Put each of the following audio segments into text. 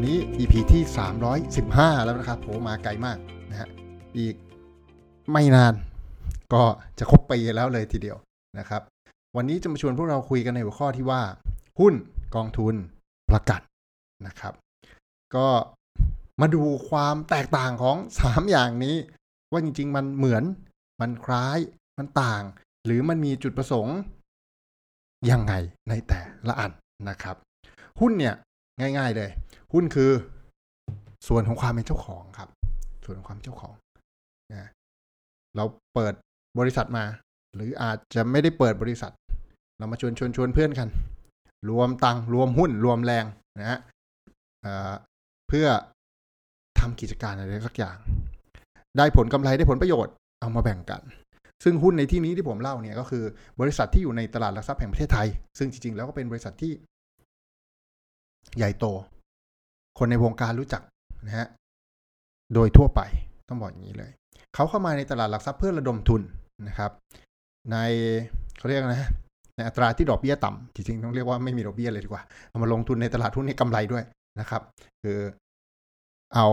วันนี้ EP ที่ 315 แล้วนะครับโหมาไกลมากนะฮะอีกไม่นานก็จะครบปีแล้วเลยทีเดียวนะครับ วันนี้จะมาชวนพวกเราคุยกันในหัวข้อที่ว่า หุ้นกองทุนประกันนะครับ ก็มาดูความแตกต่างของ 3 อย่างนี้ ว่าจริง ๆ มันเหมือนมันคล้ายมันต่าง หรือมันมีจุดประสงค์ยังไงในแต่ละอันนะครับ หุ้นเนี่ยง่าย ๆเลย หุ้นคือ ส่วนของความเป็นเจ้าของครับ ส่วนของความเจ้าของนะเราเปิดบริษัทมา หรืออาจจะไม่ได้เปิดบริษัท เรามาชวนชวนชวนเพื่อนกัน รวมตังรวมหุ้นรวมแรงนะฮะเอ่อเพื่อทำกิจการอะไรสักอย่าง ได้ผลกำไรได้ผลประโยชน์เอามาแบ่งกัน ซึ่งหุ้นในที่นี้ที่ผมเล่าเนี่ยก็คือบริษัทที่อยู่ในตลาดหลักทรัพย์แห่งประเทศไทย ซึ่งจริงๆแล้วก็เป็นบริษัทที่ใหญ่โต คนในวงการรู้จักนะฮะโดยทั่วไปต้องบอกอย่างนี้เลย เขาเข้ามาในตลาดหลักทรัพย์เพื่อระดมทุนนะครับ ในเขาเรียกนะในอัตราที่ดอกเบี้ยต่ำจริงๆต้องเรียกว่าไม่มีดอกเบี้ยเลยดีกว่าเอามาลงทุนในตลาดหุ้นในกำไรด้วยนะครับ คือเอา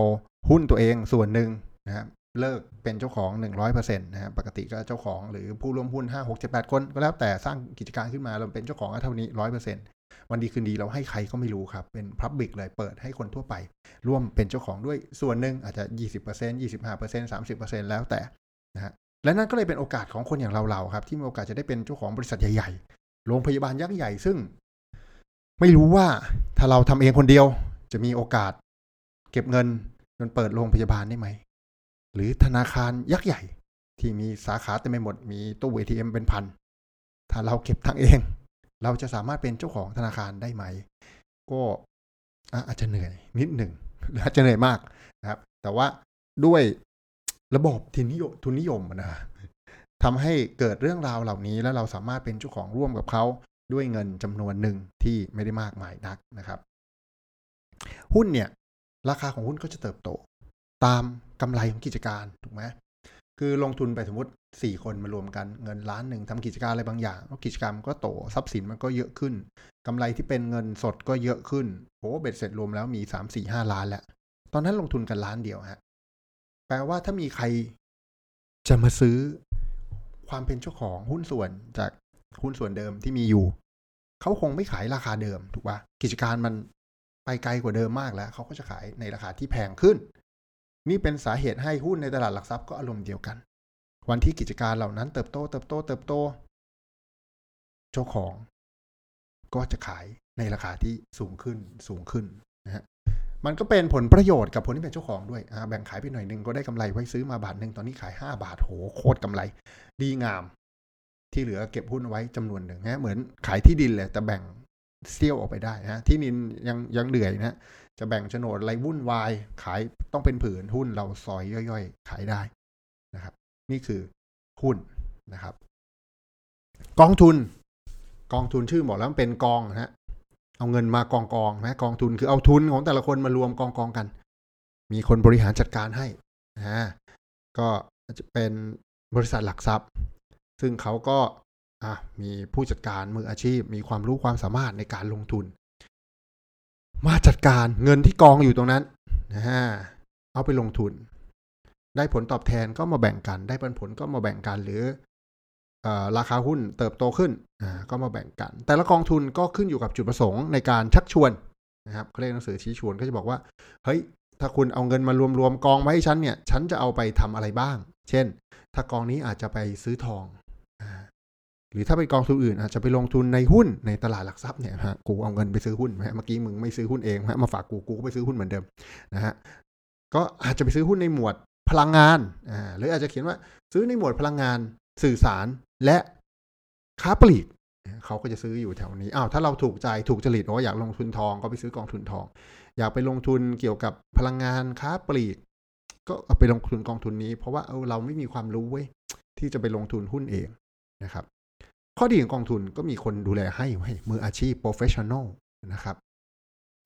หุ้นตัวเองส่วนหนึ่งนะครับเลิกเป็นเจ้าของ 100%นะฮะปกติก็เจ้าของหรือผู้ร่วมหุ้น 5 6 7 8 คน ก็แล้วแต่สร้างกิจการขึ้นมาเราเป็นเจ้าของเท่านี้ 100% วันดีคืนดีเราให้ใครก็ไม่รู้ครับ เป็นพับบิกเลยเปิดให้คนทั่วไป ร่วมเป็นเจ้าของด้วยส่วนหนึ่งอาจจะ 20% 25% 30%แล้วแต่นะฮะและนั่นก็เลยเป็นโอกาสของคนอย่างเราๆครับ ที่มีโอกาสจะได้เป็นเจ้าของบริษัทใหญ่ๆโรงพยาบาลยักษ์ใหญ่ซึ่ง ไม่รู้ว่าถ้าเราทำเองคนเดียว จะมีโอกาส เก็บเงินจนเปิดโรงพยาบาลได้ไหมหรือธนาคารยักษ์ใหญ่ ที่มีสาขาเต็มไปหมดมีตู้ ATM เป็นพัน ถ้าเราเก็บตั้งเอง เราจะสามารถเป็นเจ้าของธนาคารได้ไหม ก็อาจจะเหนื่อยนิดหนึ่งหรืออาจจะเหนื่อยมากนะครับ แต่ว่าด้วยระบบทุนนิยมทุนนิยมนะทำให้เกิดเรื่องราวเหล่านี้แล้วเราสามารถเป็นเจ้าของร่วมกับเขาด้วยเงินจำนวนหนึ่งที่ไม่ได้มากมายนักนะครับ หุ้นเนี่ย ราคาของหุ้นก็จะเติบโต ตามกำไรของกิจการถูกไหม คือลงทุนไปสมมติ 4 คนมารวมกันเงินล้านหนึ่งทำกิจการอะไรบางอย่างกิจกรรมก็โตทรัพย์สินมันก็เยอะขึ้นกำไรที่เป็นเงินสดก็เยอะขึ้นโหเบ็ดเสร็จรวมแล้วมี 3 4 5 ล้านแล้ว ตอนนั้นลงทุนกันล้านเดียวฮะแปลว่าถ้ามีใครจะมาซื้อความเป็นเจ้าของหุ้นส่วนจากหุ้นส่วนเดิมที่มีอยู่ เขาคงไม่ขายราคาเดิมถูกปะกิจการมันไปไกลกว่าเดิมมากแล้ว เขาก็จะขายในราคาที่แพงขึ้น นี่เป็นสาเหตุให้หุ้นในตลาดหลักทรัพย์ก็อารมณ์เดียวกัน วันที่กิจการเหล่านั้นเติบโตเติบโตเติบโต เจ้าของก็จะขายในราคาที่สูงขึ้นสูงขึ้นนะฮะมันก็เป็นผลประโยชน์กับคนที่เป็นเจ้าของด้วยแบ่งขายไปหน่อยนึงก็ได้กำไรไว้ซื้อมาบาทหนึ่งตอนนี้ขายห้าบาทโหโคตรกำไร ดีงาม ที่เหลือเก็บหุ้นไว้จำนวนหนึ่งนะเหมือนขายที่ดินเลยแต่แบ่งเซี่ยวออกไปได้นะที่ดินยังยังเหนื่อยนะ จะแบ่งโฉนดอะไรวุ่นวายขายต้องเป็นผืนหุ้นเราซอยย่อยๆ ขายได้นะครับ นี่คือหุ้นนะครับ กองทุน กองทุนชื่อบอกแล้วมันเป็นกองนะฮะเอาเงินมากองกองนะกองทุนคือเอาทุนของแต่ละคนมารวมกองกองกัน มีคนบริหารจัดการให้นะก็จะเป็นบริษัทหลักทรัพย์ ซึ่งเขาก็มีผู้จัดการมืออาชีพ มีความรู้ความสามารถในการลงทุน มาจัดการเงินที่กองอยู่ตรงนั้นนะฮะเอาไปลงทุน ได้ผลตอบแทนก็มาแบ่งกัน ได้ปันผลก็มาแบ่งกันหรือราคาหุ้นเติบโตขึ้นก็มาแบ่งกัน แต่ละกองทุนก็ขึ้นอยู่กับจุดประสงค์ในการชักชวนนะครับเขาเรียกหนังสือชี้ชวนก็จะบอกว่าเฮ้ยถ้าคุณเอาเงินมารวมๆกองมาให้ฉันเนี่ย ฉันจะเอาไปทำอะไรบ้าง เช่น ถ้ากองนี้อาจจะไปซื้อทอง หรือถ้าเป็นกองทุนอื่นอาจจะไปลงทุนในหุ้นในตลาดหลักทรัพย์เนี่ยฮะกูเอาเงินไปซื้อหุ้นเมื่อกี้มึงไม่ซื้อหุ้นเองฮะมาฝากกูกูก็ไปซื้อหุ้นเหมือนเดิมนะฮะก็อาจจะไปซื้อหุ้นในหมวดพลังงานอ่าหรืออาจจะเขียนว่าซื้อในหมวดพลังงานสื่อสารและค้าปลีกเขาก็จะซื้ออยู่แถวนี้อ้าวถ้าเราถูกใจถูกจริตว่าอยากลงทุนทองก็ไปซื้อกองทุนทอง อยากไปลงทุนเกี่ยวกับพลังงานค้าปลีก ก็ไปลงทุนกองทุนนี้ เพราะว่าเออเราไม่มีความรู้เว้ยที่จะไปลงทุนหุ้นเองนะครับ ข้อดีของกองทุนก็มีคนดูแลให้ไว้มืออาชีพ professional นะครับ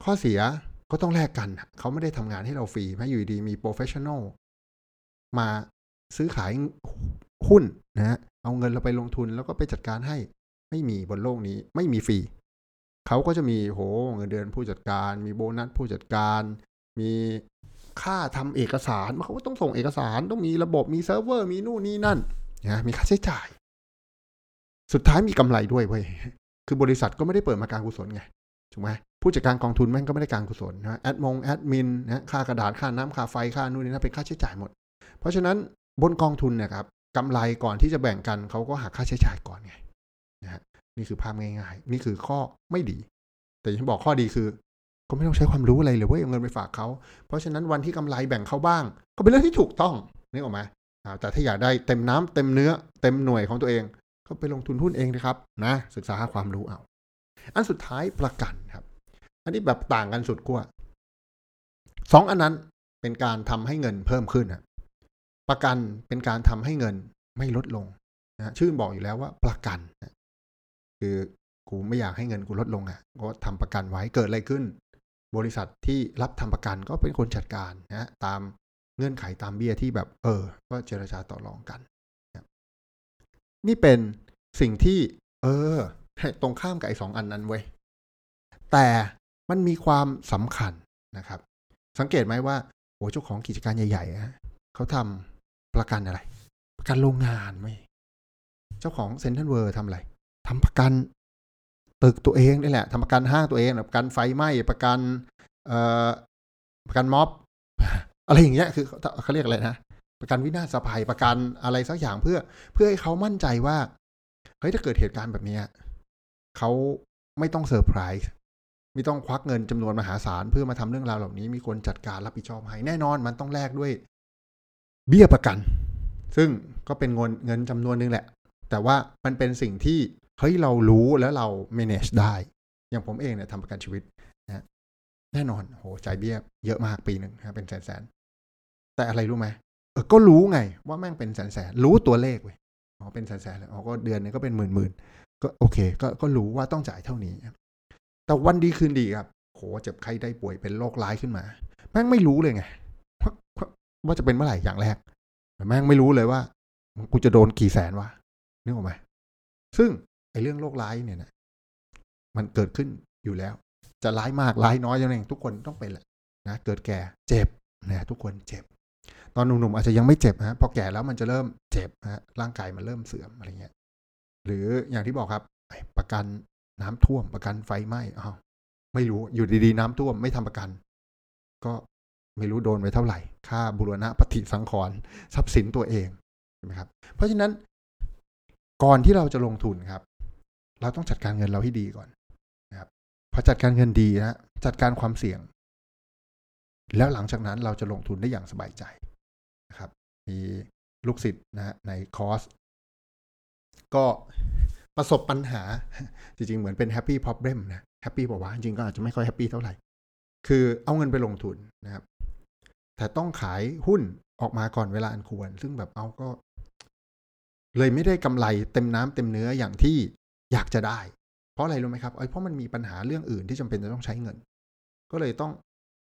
ข้อเสียก็ต้องแลกกัน เขาไม่ได้ทำงานให้เราฟรีแม้อยู่ดีมี professional มาซื้อขายหุ้นนะฮะเอาเงินเราไปลงทุนแล้วก็ไปจัดการให้ไม่มีบนโลกนี้ไม่มีฟรี เขาก็จะมีโหเงินเดือนผู้จัดการ มีโบนัสผู้จัดการ มีค่าทำเอกสารเขาก็ต้องส่งเอกสารต้องมีระบบมีเซิร์ฟเวอร์มีนู่นนี่นั่นนะมีค่าใช้จ่าย สุดท้ายมีกำไรด้วยเว้ยคือบริษัทก็ไม่ได้เปิดมาการกุศลไงถูกไหมผู้จัดการกองทุนแม่งก็ไม่ได้การกุศลนะแอดมงแอดมินนะค่ากระดาษค่าน้ำค่าไฟค่านู่นนี่นั่นเป็นค่าใช้จ่ายหมด เพราะฉะนั้นบนกองทุนเนี่ยครับกำไรก่อนที่จะแบ่งกันเขาก็หักค่าใช้จ่ายก่อนไงนะฮะนี่คือภาพง่ายๆ นี่คือข้อไม่ดี แต่ที่บอกข้อดีคือ ก็ไม่ต้องใช้ความรู้อะไรเลยเว้ยเอาเงินไปฝากเขา เพราะฉะนั้นวันที่กำไรแบ่งเขาบ้าง ก็เป็นเรื่องที่ถูกต้องนึกออกไหมแต่ถ้าอยากได้เต็มน้ำเต็มเนื้อ เต็มหน่วยของตัวเอง ก็ไปลงทุนหุ้นเองนะครับนะศึกษาหาความรู้เอา อันสุดท้ายประกันครับ อันนี้แบบต่างกันสุดขั้วสองอันนั้นเป็นการทำให้เงินเพิ่มขึ้นนะประกันเป็นการทำให้เงินไม่ลดลงนะชื่อบอกอยู่แล้วว่าประกันนะคือกูไม่อยากให้เงินกูลดลงอะก็ทำประกันไว้เกิดอะไรขึ้น บริษัทที่รับทำประกันก็เป็นคนจัดการนะตามเงื่อนไขตามเบี้ยที่แบบ เออ ก็เจรจาต่อรองกัน นี่เป็นสิ่งที่ เออ ตรงข้ามกับไอ้สองอันนั้นเว้ย แต่มันมีความสำคัญนะครับ สังเกตไหมว่าโอ้เจ้าของกิจการใหญ่ๆเขาทำประกันอะไร ประกันโรงงานไหมเจ้าของเซ็นทรัลเวิลด์ทำอะไรทำประกันตึกตัวเองนี่แหละทำประกันห้างตัวเองประกันไฟไหม้ประกัน เอ่อประกันม็อบ อะไรอย่างเงี้ยคือเขาเรียกอะไรนะ ประกันวินาศภัยประกันอะไรสักอย่างเพื่อ เพื่อให้เขามั่นใจว่าเฮ้ยถ้าเกิดเหตุการณ์แบบนี้เขาไม่ต้องเซอร์ไพรส์ไม่ต้องควักเงินจำนวนมหาศาลเพื่อมาทำเรื่องราวเหล่านี้มีคนจัดการรับผิดชอบให้แน่นอนมันต้องแลกด้วย เบี้ยประกัน ซึ่งก็เป็นเงินเงินจำนวนนึงแหละ แต่ว่ามันเป็นสิ่งที่เฮ้ยเรารู้แล้วเรา manage ได้ อย่างผมเองเนี่ยทำประกันชีวิตนะแน่นอนโหจ่ายเบี้ยเยอะมากปีหนึ่งนะเป็นแสนแสนแต่อะไรรู้ไหม เออก็รู้ไงว่าแม่งเป็นแสนแสนรู้ตัวเลขเว้ยอ๋อเป็นแสนแสนเลยอ๋อก็เดือนนึงก็เป็นหมื่นหมื่นก็โอเค ก็ก็รู้ว่าต้องจ่ายเท่านี้ แต่วันดีคืนดีครับโหเจ็บไข้ได้ป่วยเป็นโรคร้ายขึ้นมา แม่งไม่รู้เลยไงว่าจะเป็นเมื่อไหร่อย่างแรกแม่งไม่รู้เลยว่ากูจะโดนกี่แสนวะนึกออกไหมซึ่งไอ้เรื่องโรคร้ายเนี่ยนะมันเกิดขึ้นอยู่แล้ว จะร้ายมากร้ายน้อยยังไงทุกคนต้องเป็นแหละนะเกิดแก่เจ็บนะทุกคนเจ็บ ตอนหนุ่มๆอาจจะยังไม่เจ็บฮะพอแก่แล้วมันจะเริ่มเจ็บฮะร่างกายมันเริ่มเสื่อมอะไรเงี้ยหรืออย่างที่บอกครับประกันน้ำท่วมประกันไฟไหม้อ้าวไม่รู้อยู่ดีๆ น้ำท่วมไม่ทำประกัน ก็ไม่รู้โดนไปเท่าไหร่ ค่าบุรณะปฏิสังขรณ์ทรัพย์สินตัวเองใช่ไหมครับ เพราะฉะนั้นก่อนที่เราจะลงทุนครับ เราต้องจัดการเงินเราให้ดีก่อนนะครับพอจัดการเงินดีนะจัดการความเสี่ยง แล้วหลังจากนั้นเราจะลงทุนได้อย่างสบายใจ นะครับ มีลูกศิษย์นะในคอร์ส ก็ประสบปัญหา จริง ๆ เหมือนเป็นแฮปปี้พอ b เบมนะแฮปปี้บอกว่าจริงก็อาจจะไม่ค่อย happy เท่าไหร่ คือเอาเงินไปลงทุนนะครับ แต่ต้องขายหุ้นออกมาก่อนเวลาอันควร ซึ่งแบบเอาก็ เลยไม่ได้กำไรเต็มน้ำเต็มเนื้ออย่างที่อยากจะได้ เพราะอะไรรู้ไหมครับเพราะมันมีปัญหาเรื่องอื่นที่จำเป็นจะต้องใช้เงิน ก็เลยต้อง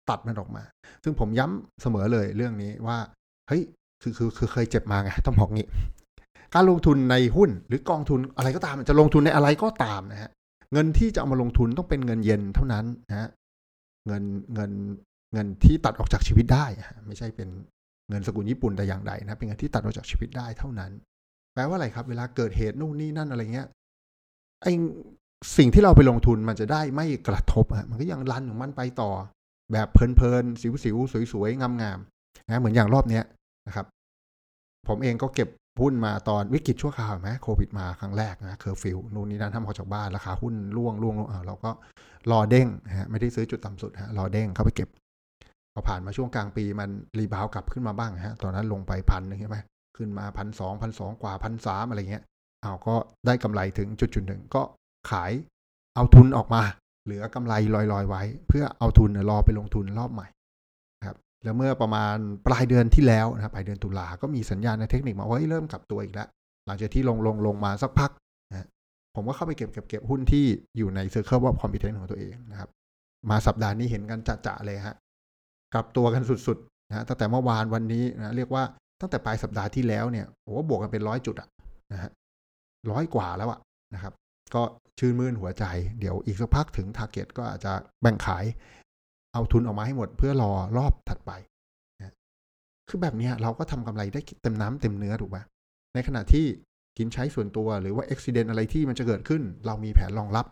ตัดมันออกมา ซึ่งผมย้ำเสมอเลยเรื่องนี้ว่า เฮ้ยคือคือคือเคยเจ็บมาไงต้องบอกงี้ การลงทุนในหุ้นหรือกองทุนอะไรก็ตามจะลงทุนในอะไรก็ตามนะฮะเงินที่จะเอามาลงทุนต้องเป็นเงินเย็นเท่านั้นนะฮะเงินเงินเงินที่ตัดออกจากชีวิตได้ ไม่ใช่เป็นเงินสกุลญี่ปุ่นแต่อย่างใดนะเป็นเงินที่ตัดออกจากชีวิตได้เท่านั้น แปลว่าอะไรครับ เวลาเกิดเหตุนู่นนี่นั่นอะไรเงี้ยไอสิ่งที่เราไปลงทุนมันจะได้ไม่กระทบฮะมันก็ยังรันของมันไปต่อ แบบเพลินๆสิวๆสวยๆงามๆ นะเหมือนอย่างรอบเนี้ยนะครับ ผมเองก็เก็บหุ้นมาตอนวิกฤตชั่วคราวไหมโควิดมาครั้งแรกนะเคอร์ฟิวนู่นนี่นั่นทำออกจากบ้านราคาหุ้นล่วงล่วงล่วงเราก็รอเด้งฮะไม่ได้ซื้อจุดต่ำสุดฮะรอเด้งเข้าไปเก็บพอผ่านมาช่วงกลางปีมันรีบาวกลับขึ้นมาบ้างฮะตอนนั้นลงไปพันนึงใช่ไหมขึ้นมาพันสองพันสองกว่าพันสามอะไรเงี้ยเอาก็ได้กำไรถึงจุดจุดหนึ่งก็ขายเอาทุนออกมา เหลือกำไรลอยๆไว้ เพื่อเอาทุนรอไปลงทุนรอบใหม่ แล้วเมื่อประมาณปลายเดือนที่แล้วนะครับปลายเดือนตุลาก็มีสัญญาณในเทคนิคมาว่าเริ่มกลับตัวอีกแล้ว หลังจากที่ลงลงลงมาสักพักนะผมก็เข้าไปเก็บเก็บเก็บหุ้นที่อยู่ใน circle of competence ของตัวเองนะครับ มาสัปดาห์นี้เห็นกันจะๆเลยฮะกลับตัวกันสุดๆนะตั้งแต่เมื่อวานวันนี้นะเรียกว่าตั้งแต่ปลายสัปดาห์ที่แล้วเนี่ยโอ้บวกกันเป็นร้อยจุดอะนะฮะร้อยกว่าแล้วอะนะครับ ก็ชื่นมื่นหัวใจ เดี๋ยวอีกสักพักถึง target ก็อาจจะแบ่งขาย เอาทุนออกมาให้หมดเพื่อรอรอบถัดไปนะคือแบบนี้เราก็ทำกำไรได้เต็มน้ำเต็มเนื้อถูกไหมในขณะที่กินใช้ส่วนตัวหรือว่าอุบิเหตุอะไรที่มันจะเกิดขึ้น เรามีแผนรองรับ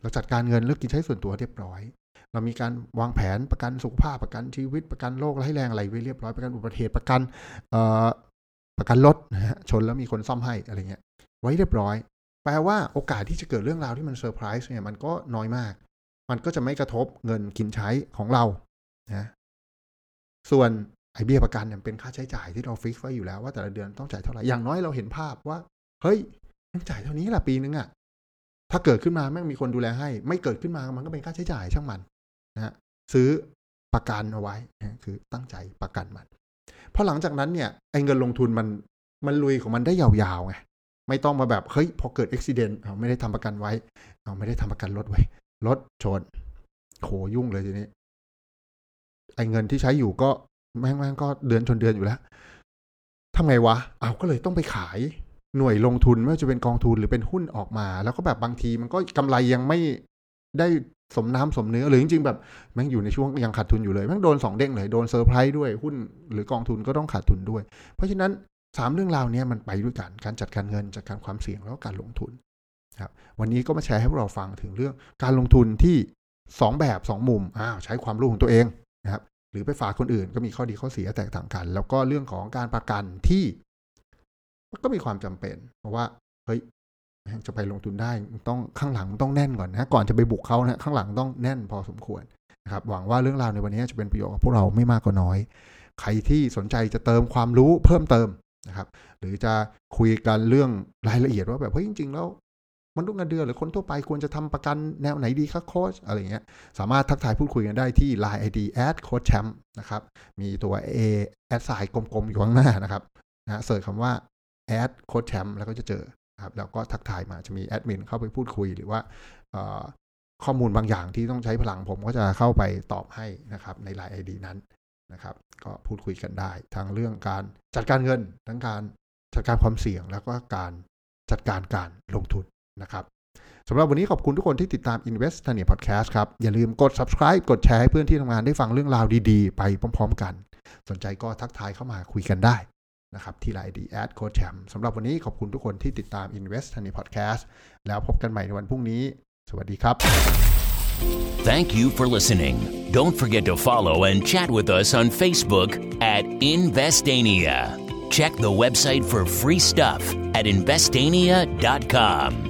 เราจัดการเงินเลือกกินใช้ส่วนตัวเรียบร้อย เรามีการวางแผนประกันสุขภาพประกันชีวิตประกันโรคร้ายแรงอะไรไว้เรียบร้อยประกันอุบัติเหตุประกันเอ่อประกันรถนะฮะชนแล้วมีคนซ่อมให้อะไรเงี้ยไว้เรียบร้อย แปลว่าโอกาสที่จะเกิดเรื่องราวที่มันเซอร์ไพรส์เนี่ยมันก็น้อยมาก มันก็จะไม่กระทบเงินกินใช้ของเรานะส่วนไอเบี้ยประกันเนี่ยเป็นค่าใช้จ่ายที่เราฟิกไว้อยู่แล้วว่าแต่ละเดือนต้องจ่ายเท่าไหร่อย่างน้อยเราเห็นภาพว่า เฮ้ยต้องจ่ายเท่านี้แหละปีนึงอะถ้าเกิดขึ้นมาแม่งมีคนดูแลให้ ไม่เกิดขึ้นมามันก็เป็นค่าใช้จ่ายช่างมันนะฮะซื้อประกันเอาไว้นะคือตั้งใจประกันมันพอหลังจากนั้นเนี่ยไอ้เงินลงทุนมันมันลุยของมันได้ยาวๆไงไม่ต้องมาแบบเฮ้ยพอเกิดอุบิเหตุเอาไม่ได้ทำประกันไว้เอาไม่ได้ทำประกันรถไว้ รถชน โหยุ่งเลยทีนี้ ไอ้เงินที่ใช้อยู่ก็แม่งแม่งก็เดือนชนเดือนอยู่แล้วทำไงวะ เอาก็เลยต้องไปขายหน่วยลงทุนไม่ว่าจะเป็นกองทุนหรือเป็นหุ้นออกมา แล้วก็แบบบางทีมันก็กำไรยังไม่ได้สมน้ำสมเนื้อหรือจริงๆแบบแม่งอยู่ในช่วงยังขาดทุนอยู่เลยแม่งโดนสองเด้งเลยโดนเซอร์ไพรส์ด้วยหุ้นหรือกองทุนก็ต้องขาดทุนด้วย เพราะฉะนั้นสามเรื่องราวนี้มันไปด้วยกันการจัดการเงินจัดการความเสี่ยงแล้วก็การลงทุน ครับวันนี้ก็มาแชร์ให้พวกเราฟังถึงเรื่องการลงทุนที่สองแบบสองมุมอ้าวใช้ความรู้ของตัวเองนะครับหรือไปฝากคนอื่นก็มีข้อดีข้อเสียแตกต่างกัน แล้วก็เรื่องของการประกันที่ก็มีความจำเป็น เพราะว่าเฮ้ยจะไปลงทุนได้ต้องข้างหลังต้องแน่นก่อนนะก่อนจะไปบุกเขานะข้างหลังต้องแน่นพอสมควรนะครับหวังว่าเรื่องราวในวันนี้จะเป็นประโยชน์กับพวกเราไม่มากก็น้อย ใครที่สนใจจะเติมความรู้เพิ่มเติมนะครับ หรือจะคุยกันเรื่องรายละเอียดว่าแบบเฮ้ยจริง ๆ แล้ว มนุษย์เงินเดือนหรือคนทั่วไปควรจะทำประกันแนวไหนดีครับโค้ชอะไรเงี้ยสามารถทักทายพูดคุยกันได้ที่ Line ID at coach champ นะครับมีตัว A แอดสายกลมๆ อยู่ข้างหน้านะครับนะเสิร์ชคำว่า at coach champ แล้วก็จะเจอครับแล้วก็ทักทายมาจะมีแอดมินเข้าไปพูดคุยหรือว่าข้อมูลบางอย่างที่ต้องใช้พลังผมก็จะเข้าไปตอบให้นะครับใน Line ID นั้นนะครับ ก็พูดคุยกันได้ทั้งเรื่องการจัดการเงิน ทั้งการจัดการความเสี่ยงแล้วก็การจัดการการลงทุน นะครับสำหรับวันนี้ขอบคุณทุกคนที่ติดตาม Invest t a n i a Podcast ครับ อย่าลืมกด subscribe กดแชร์ให้เพื่อนที่ทำงานได้ฟังเรื่องราวดีๆ ไปพร้อมๆกัน สนใจก็ทักทายเข้ามาคุยกันได้นะครับที่ไลน์ดีแอดโค้ชแชมป์สำหรับวันนี้ขอบคุณทุกคนที่ติดตาม Invest t a n i a Podcast แล้วพบกันใหม่ในวันพรุ่งนี้ สวัสดีครับ Thank you for listening. Don't forget to follow and chat with us on Facebook at Investania. Check the website for free stuff at investania.com.